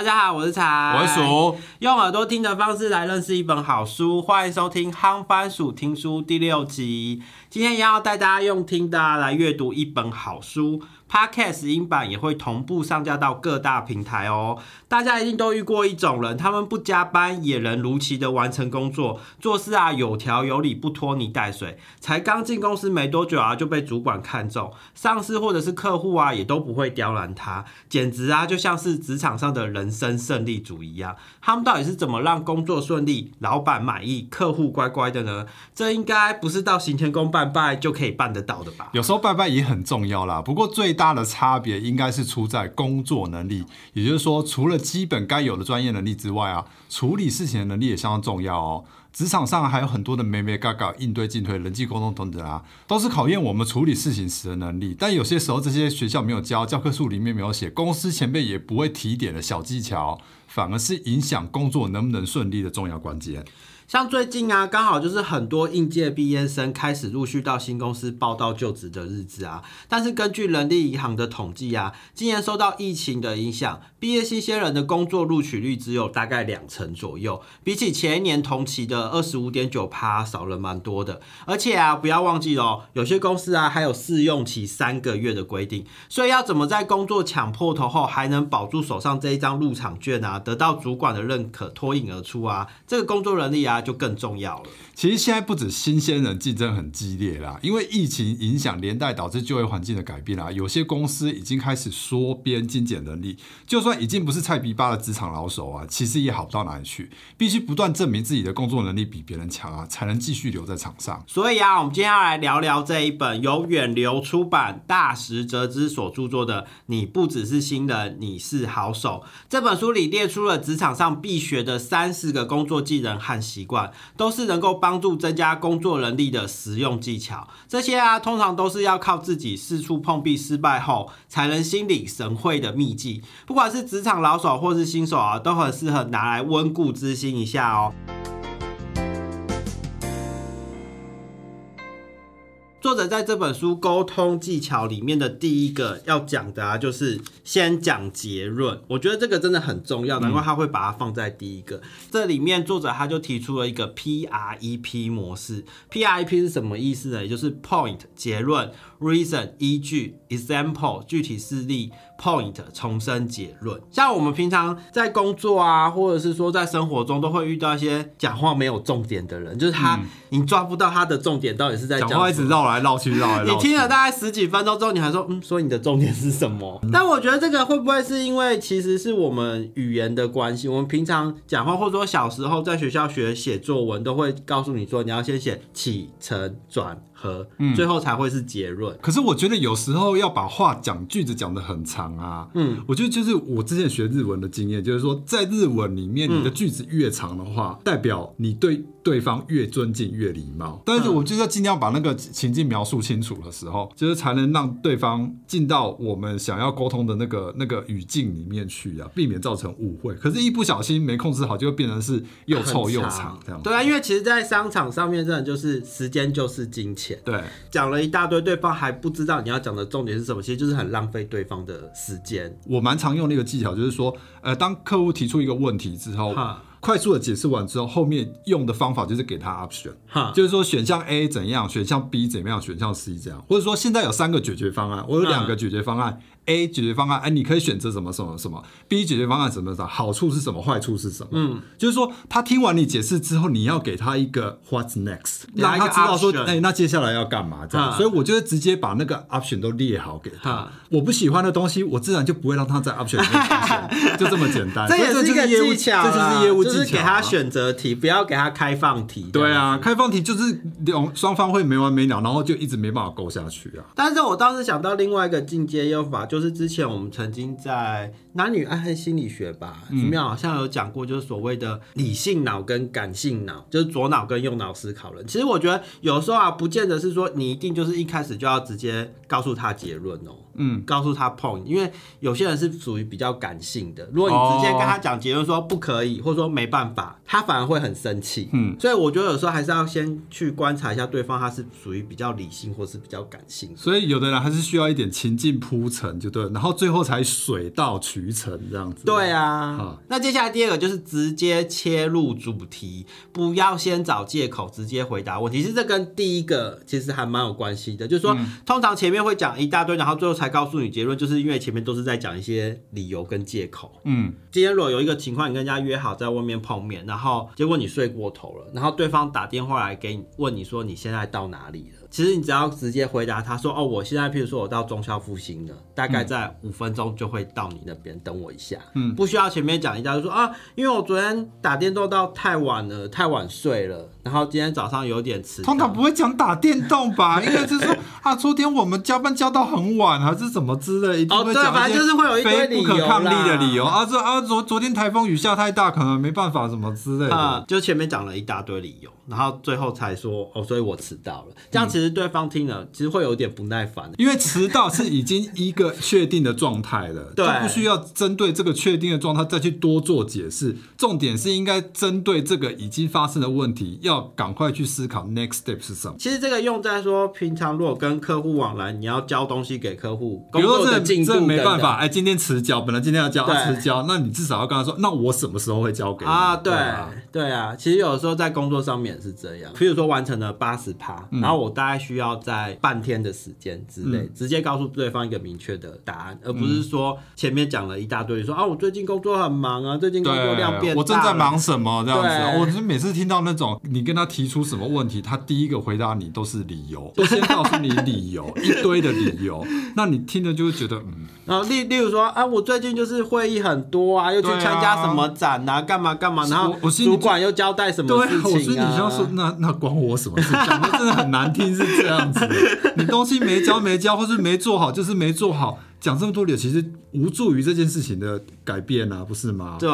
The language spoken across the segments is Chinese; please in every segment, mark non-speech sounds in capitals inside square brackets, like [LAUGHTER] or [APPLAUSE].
大家好，我是财，我是鼠，用耳朵听的方式来认识一本好书，欢迎收听《夯番薯听书》第六集。今天要带大家用听的来阅读一本好书。Podcast 音版也会同步上架到各大平台哦。大家一定都遇过一种人，他们不加班也能如期的完成工作，做事啊有条有理，不拖泥带水。才刚进公司没多久啊，就被主管看中，上司或者是客户啊，也都不会刁难他，简直啊就像是职场上的人生胜利组一样。他们到底是怎么让工作顺利、老板满意、客户乖乖的呢？这应该不是到行天宫拜拜就可以办得到的吧？有时候拜拜也很重要啦，不过最大的差别应该是出在工作能力，也就是说，除了基本该有的专业能力之外啊，处理事情的能力也相当重要哦。职场上还有很多的咩咩嘎嘎、应对进退、人际沟通等等啊，都是考验我们处理事情时的能力。但有些时候，这些学校没有教，教科书里面没有写，公司前辈也不会提点的小技巧，反而是影响工作能不能顺利的重要关键。像最近啊，刚好就是很多应届毕业生开始陆续到新公司报到就职的日子啊。但是根据人力银行的统计啊，今年受到疫情的影响，毕业新鲜人的工作录取率只有大概两成左右，比起前一年同期的二十五点九趴少了蛮多的。而且啊，不要忘记哦，有些公司啊还有试用期三个月的规定，所以要怎么在工作抢破头后还能保住手上这一张入场券啊，得到主管的认可，脱颖而出啊，这个工作能力啊。就更重要了。其实现在不止新鲜人竞争很激烈啦，因为疫情影响，连带导致就业环境的改变啦。有些公司已经开始缩编精简能力，就算已经不是菜逼巴的职场老手啊，其实也好不到哪里去。必须不断证明自己的工作能力比别人强啊，才能继续留在场上。所以啊，我们今天要来聊聊这一本由远流出版大石哲之所著作的《你不只是新人，你是好手》这本书里列出了职场上必学的三十个工作技能和习惯，都是能够帮。帮助增加工作能力的实用技巧，这些啊，通常都是要靠自己四处碰壁失败后，才能心领神会的秘籍。不管是职场老手或是新手啊，都很适合拿来温故知新一下哦。作者在这本书沟通技巧里面的第一个要讲的啊，就是先讲结论。我觉得这个真的很重要，难怪他会把它放在第一个。这里面作者他就提出了一个 P R E P 模式。P R E P 是什么意思呢？也就是 Point 结论，Reason 依据，Example 具体事例，Point 重申结论。像我们平常在工作啊，或者是说在生活中，都会遇到一些讲话没有重点的人，就是他你抓不到他的重点到底是在讲话一直绕。来绕去绕来绕去，你听了大概十几分钟之后，你还说嗯，所以你的重点是什么？但我觉得这个会不会是因为其实是我们语言的关系？我们平常讲话，或者说小时候在学校学写作文，都会告诉你说你要先写起承转。和最后才会是结论。可是我觉得有时候要把话讲句子讲的很长啊。嗯，我觉得就是我之前学日文的经验，就是说在日文里面，你的句子越长的话，代表你对对方越尊敬、越礼貌。但是我就是要尽量把那个情境描述清楚的时候，就是才能让对方进到我们想要沟通的那个那个语境里面去啊，避免造成误会。可是，一不小心没控制好，就会变成是又臭又长这样。对啊，因为其实，在商场上面，真的就是时间就是金钱。对，讲了一大堆，对方还不知道你要讲的重点是什么，其实就是很浪费对方的时间。我蛮常用的一个技巧，就是说，呃，当客户提出一个问题之后。快速的解释完之后，后面用的方法就是给他 option，就是说选项 A 怎样，选项 B 怎样，选项 C 这样，或者说现在有三个解决方案，我有两个解决方案，A 解决方案，哎，你可以选择什么什么什么，B 解决方案什么什么，好处是什么，坏处是什么？嗯，就是说他听完你解释之后，你要给他一个 What's next，让他知道说，哎，那接下来要干嘛这样？所以我就直接把那个 option 都列好给他。我不喜欢的东西，我自然就不会让他在 option 里面出现，[LAUGHS] 就这么简单。这也是一个技巧，这就是业务。就是给他选择题，不要给他开放题。对啊，开放题就是两双方会没完没了，然后就一直没办法勾下去啊。但是我倒是想到另外一个进阶用法，就是之前我们曾经在男女爱恨心理学吧里面好像有讲过，就是所谓的理性脑跟感性脑，就是左脑跟右脑思考人。其实我觉得有时候啊，不见得是说你一定就是一开始就要直接告诉他结论哦。嗯，告诉他 point，因为有些人是属于比较感性的，如果你直接跟他讲结论说不可以，或者说没。没办法，他反而会很生气。嗯，所以我觉得有时候还是要先去观察一下对方，他是属于比较理性或是比较感性。所以有的人还是需要一点情境铺陈，就对，然后最后才水到渠成这样子。对啊，那接下来第二个就是直接切入主题，不要先找借口，直接回答问题。其实这跟第一个其实还蛮有关系的，就是说通常前面会讲一大堆，然后最后才告诉你结论，就是因为前面都是在讲一些理由跟借口。嗯，今天如果有一个情况，你跟人家约好在外面碰面，然后结果你睡过头了，然后对方打电话来给你问你说你现在到哪里了？其实你只要直接回答他说：“哦，我现在譬如说我到中校复兴了，大概在五分钟就会到你那边，等我一下。”嗯，不需要前面讲一下就说啊，因为我昨天打电动到太晚了，太晚睡了，然后今天早上有点迟。通常不会讲打电动吧？[LAUGHS] 应该就是说啊，昨天我们加班加到很晚，还是怎么之类。哦，对，反正就是会有一堆不可抗力的理由啊，这啊昨昨天台风雨下太大，可能没办法什么之类的。啊就前面讲了一大堆理由，然后最后才说哦，所以我迟到了。这样其实对方听了。其实会有点不耐烦，因为迟到是已经一个确定的状态了，就不需要针对这个确定的状态再去多做解释。重点是应该针对这个已经发生的问题，要赶快去思考 next step 是什么。其实这个用在说平常如果跟客户往来，你要交东西给客户，比如说这这没办法，哎，今天迟交，本来今天要交，迟交，那你至少要跟他说，那我什么时候会交给你啊？对对啊，其实有时候在工作上面也是这样，比如说完成了八十趴，然后我大概需要在半天的时间之内，直接告诉对方一个明确的答案，而不是说前面讲了一大堆，说啊，我最近工作很忙啊，最近工作量变大，我正在忙什么这样子。我是每次听到那种你跟他提出什么问题，他第一个回答你都是理由，[LAUGHS] 都先告诉你理由，[LAUGHS] 一堆的理由，那你听着就会觉得嗯。然后例例如说啊，我最近就是会议很多啊，又去参加什么展啊，干嘛干嘛，然后主管又交代什么事情啊。我心里想说，那那关我什么事？讲的真的很难听，[LAUGHS] 是这样子。你东西没交没交，或是没做好，就是没做好。讲这么多理由，其实无助于这件事情的改变啊，不是吗？对，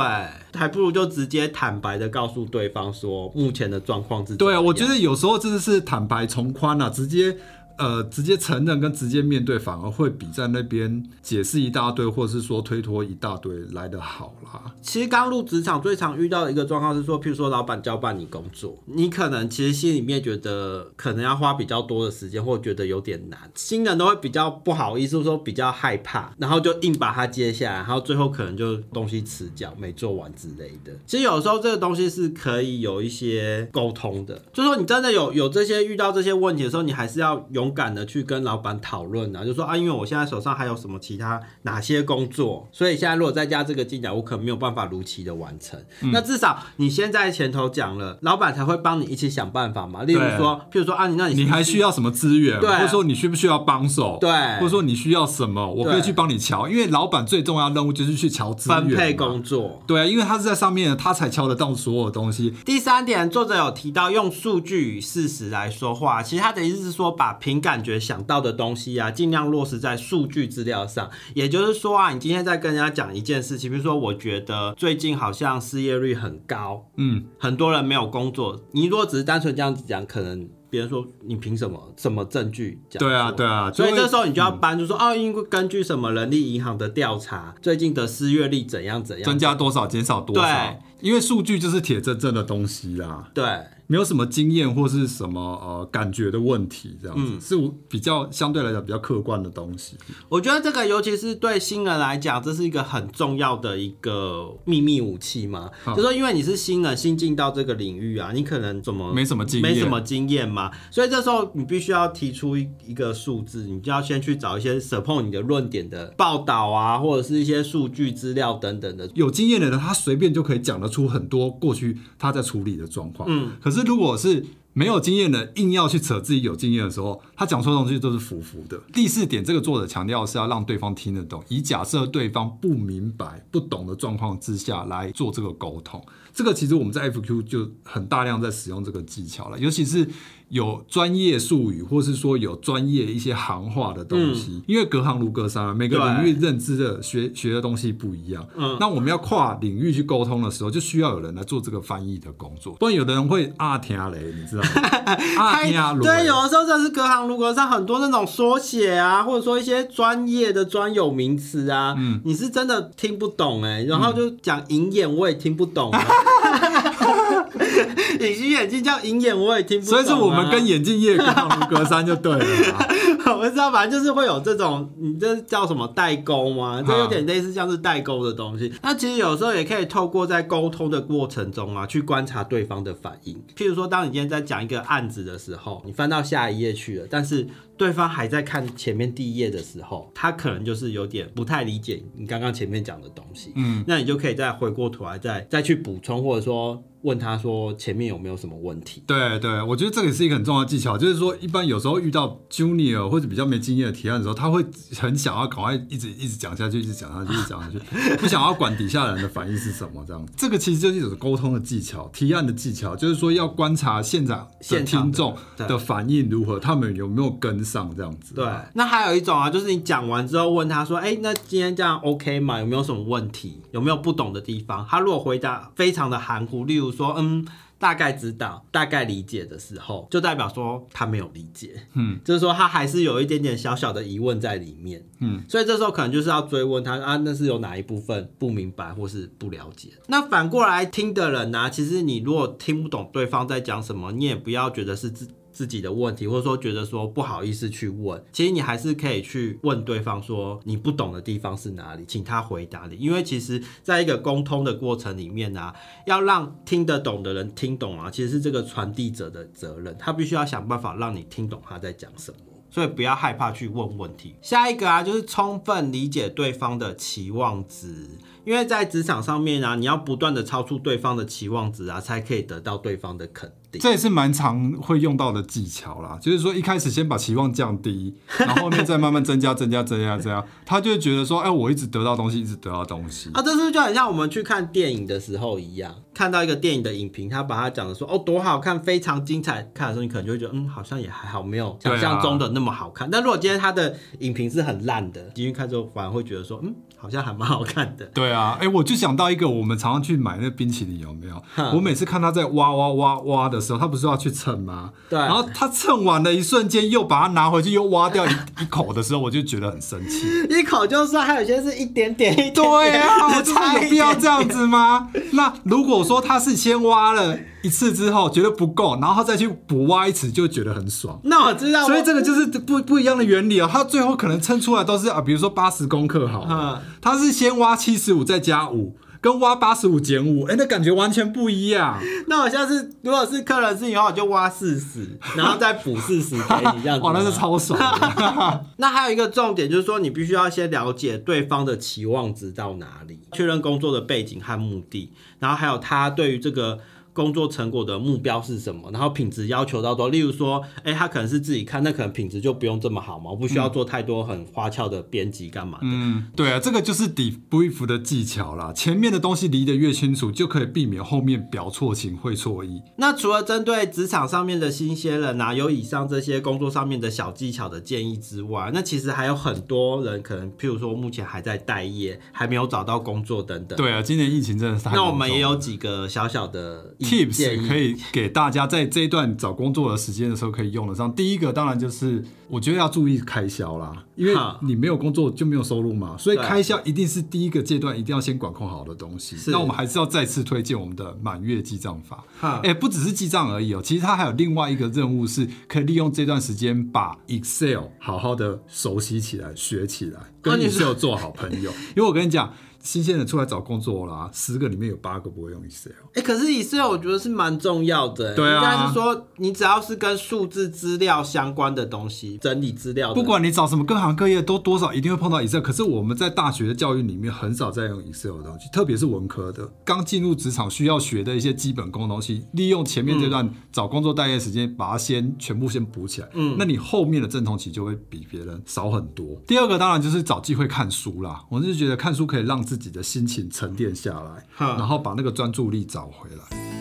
还不如就直接坦白的告诉对方说，目前的状况是。对啊，我觉得有时候真的是坦白从宽啊，直接。呃，直接承认跟直接面对，反而会比在那边解释一大堆，或者是说推脱一大堆来的好啦。其实刚入职场最常遇到的一个状况是说，譬如说老板交办你工作，你可能其实心里面觉得可能要花比较多的时间，或觉得有点难，新人都会比较不好意思，说比较害怕，然后就硬把它接下来，然后最后可能就东西迟交没做完之类的。其实有时候这个东西是可以有一些沟通的，就说你真的有有这些遇到这些问题的时候，你还是要勇。勇敢的去跟老板讨论啊，就说啊，因为我现在手上还有什么其他哪些工作，所以现在如果再加这个进展，我可能没有办法如期的完成。那至少你先在前头讲了，老板才会帮你一起想办法嘛。例如说，譬如说啊，你那你你还需要什么资源？对，或者说你需不需要帮手？对，或者说你需要什么，我可以去帮你瞧。因为老板最重要任务就是去瞧资源、分配工作。对啊，因为他是在上面，他才敲得到所有东西。第三点，作者有提到用数据与事实来说话，其实他的意思是说，把凭感觉想到。的东西啊，尽量落实在数据资料上。也就是说啊，你今天在跟人家讲一件事情，比如说，我觉得最近好像失业率很高，嗯，很多人没有工作。你如果只是单纯这样子讲，可能别人说你凭什么？什么证据讲？对啊，对啊。所以这时候你就要搬，就说哦，因为根据什么人力银行的调查，最近的失业率怎样怎样，增加多少，减少多少？因为数据就是铁铮铮的东西啦。对。没有什么经验或是什么呃感觉的问题，这样子是比较相对来讲比较客观的东西。我觉得这个尤其是对新人来讲，这是一个很重要的一个秘密武器嘛。就说因为你是新人，新进到这个领域啊，你可能怎么没什么经验，没什么经验嘛，所以这时候你必须要提出一一个数字，你就要先去找一些 support 你的论点的报道啊，或者是一些数据资料等等的。有经验的人，他随便就可以讲得出很多过去他在处理的状况。嗯，可是。是，如果是没有经验的，硬要去扯自己有经验的时候，他讲出的东西都是浮浮的。第四点，这个作者强调是要让对方听得懂，以假设对方不明白、不懂的状况之下来做这个沟通。这个其实我们在 FQ 就很大量在使用这个技巧了，尤其是。有专业术语，或是说有专业一些行话的东西，因为隔行如隔山，每个领域认知的学学的东西不一样。嗯，那我们要跨领域去沟通的时候，就需要有人来做这个翻译的工作，不然有的人会啊听啊雷，你知道吗？[LAUGHS] 啊听啊对，有的时候真的是隔行如隔山，很多那种缩写啊，或者说一些专业的专有名词啊，嗯，你是真的听不懂哎，然后就讲银眼我也听不懂，[LAUGHS] 隐形眼镜叫银眼，我也听不懂。所以是我们跟眼镜业隔行隔山就对了。[LAUGHS] 我知道，反正就是会有这种，你这叫什么代沟吗？这有点类似像是代沟的东西。那其实有时候也可以透过在沟通的过程中啊，去观察对方的反应。譬如说，当你今天在讲一个案子的时候，你翻到下一页去了，但是。对方还在看前面第一页的时候，他可能就是有点不太理解你刚刚前面讲的东西。嗯，那你就可以再回过头来，再再去补充，或者说。问他说前面有没有什么问题？对对，我觉得这个也是一个很重要的技巧，就是说一般有时候遇到 junior 或者比较没经验的提案的时候，他会很想要赶快一直一直讲下去，一直讲下去，一直讲下去，[LAUGHS] 不想要管底下人的反应是什么这样。这个其实就是一种沟通的技巧，提案的技巧，就是说要观察现场现听众的反应如何，他们有没有跟上这样子。对，那还有一种啊，就是你讲完之后问他说：“哎，那今天这样 OK 吗？有没有什么问题？有没有不懂的地方？”他如果回答非常的含糊，例如。说嗯，大概知道，大概理解的时候，就代表说他没有理解，嗯，就是说他还是有一点点小小的疑问在里面，嗯，所以这时候可能就是要追问他啊，那是有哪一部分不明白或是不了解？那反过来听的人呢，其实你如果听不懂对方在讲什么，你也不要觉得是自。自己的问题，或者说觉得说不好意思去问，其实你还是可以去问对方说你不懂的地方是哪里，请他回答你。因为其实在一个沟通的过程里面呢，要让听得懂的人听懂啊，其实是这个传递者的责任，他必须要想办法让你听懂他在讲什么。所以不要害怕去问问题。下一个啊，就是充分理解对方的期望值。因为在职场上面啊，你要不断的超出对方的期望值啊，才可以得到对方的肯定。这也是蛮常会用到的技巧啦，就是说一开始先把期望降低，然后后面再慢慢增加、增加、增加，增加他就会觉得说，哎，我一直得到东西，一直得到东西。啊，这是不是就很像我们去看电影的时候一样，看到一个电影的影评，他把它讲的说，哦，多好看，非常精彩。看的时候你可能就会觉得，嗯，好像也还好，没有想象中的那么好看。但如果今天他的影评是很烂的，进去看之后反而会觉得说，嗯。好像还蛮好看的。对啊，哎，我就想到一个，我们常常去买那个冰淇淋，有没有？我每次看他在挖挖挖挖的时候，他不是要去称吗？对。然后他称完的一瞬间，又把它拿回去，又挖掉一 [LAUGHS] 一口的时候，我就觉得很生气。一口就算，还有些是一点点一点。对啊，真的有必要这样子吗？那如果说他是先挖了。一次之后觉得不够，然后再去补挖一次，就觉得很爽。那我知道，所以这个就是不不一样的原理哦。他最后可能称出来都是啊，比如说八十公克好，他是先挖七十五再加五，跟挖八十五减五，[LAUGHS] 哎，那感觉完全不一样。那我下次如果是客人是以后，我就挖四十，[LAUGHS] 然后再补四十给你，这样子哇，那是超爽。[LAUGHS] 那还有一个重点就是说，你必须要先了解对方的期望值到哪里，确认工作的背景和目的，然后还有他对于这个。工作成果的目标是什么？然后品质要求到多？例如说，哎，他可能是自己看，那可能品质就不用这么好嘛，我不需要做太多很花俏的编辑干嘛的？嗯，对啊，这个就是 debrief 的技巧啦。前面的东西离得越清楚，就可以避免后面表错情、会错意。那除了针对职场上面的新鲜人啊，有以上这些工作上面的小技巧的建议之外，那其实还有很多人可能，譬如说目前还在待业，还没有找到工作等等。对啊，今年疫情真的是。那我们也有几个小小的。Tips 可以给大家在这一段找工作的时间的时候可以用得上。第一个当然就是我觉得要注意开销啦，因为你没有工作就没有收入嘛，所以开销一定是第一个阶段一定要先管控好的东西。那我们还是要再次推荐我们的满月记账法。哎，不只是记账而已哦，其实它还有另外一个任务是可以利用这段时间把 Excel 好好的熟悉起来、学起来，跟 Excel 做好朋友。[LAUGHS] 因为我跟你讲。新鲜人出来找工作啦，十个里面有八个不会用 Excel。哎，可是 Excel 我觉得是蛮重要的。对啊，应该是说你只要是跟数字资料相关的东西，整理资料，不管你找什么各行各业，都多少一定会碰到 Excel。可是我们在大学的教育里面很少在用 Excel 的东西，特别是文科的，刚进入职场需要学的一些基本功东西，利用前面这段找工作待业时间，把它先全部先补起来。嗯，那你后面的阵痛期就会比别人少很多。第二个当然就是找机会看书啦，我是觉得看书可以让自己的心情沉淀下来，然后把那个专注力找回来。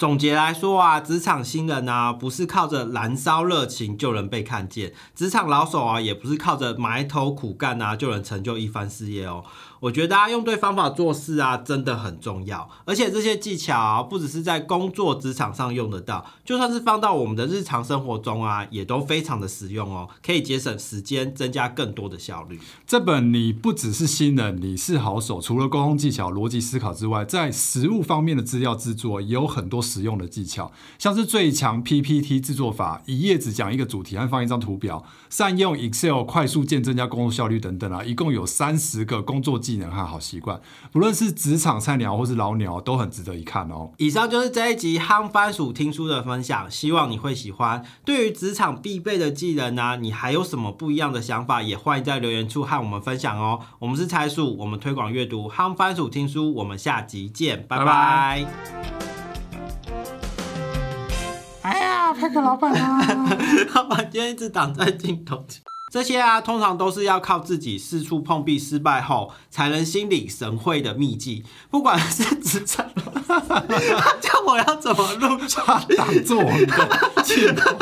总结来说啊，职场新人啊，不是靠着燃烧热情就能被看见；职场老手啊，也不是靠着埋头苦干啊就能成就一番事业哦。我觉得啊，用对方法做事啊，真的很重要。而且这些技巧啊，不只是在工作职场上用得到，就算是放到我们的日常生活中啊，也都非常的实用哦，可以节省时间，增加更多的效率。这本你不只是新人，你是好手。除了沟通技巧、逻辑思考之外，在实物方面的资料制作也有很多实用的技巧，像是最强 PPT 制作法，一页只讲一个主题，还放一张图表，善用 Excel 快速见增加工作效率等等啊，一共有三十个工作技能和好习惯，不论是职场菜鸟或是老鸟，都很值得一看哦。以上就是这一集夯番薯听书的分享，希望你会喜欢。对于职场必备的技能呢，你还有什么不一样的想法？也欢迎在留言处和我们分享哦。我们是财鼠，我们推广阅读夯番薯听书，我们下集见，拜拜。派克老板啊，[LAUGHS] 老板今天一直挡在镜头前。这些啊，通常都是要靠自己四处碰壁失败后，才能心领神会的秘技。不管是职场，[LAUGHS] 叫我要怎么录，挡住我的镜头，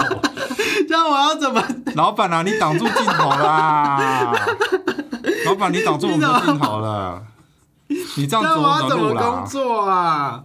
叫我要怎么？老板啊，你挡住镜头啦！[LAUGHS] 老板，你挡住我们的镜头了。你这样子我怎么工作啊？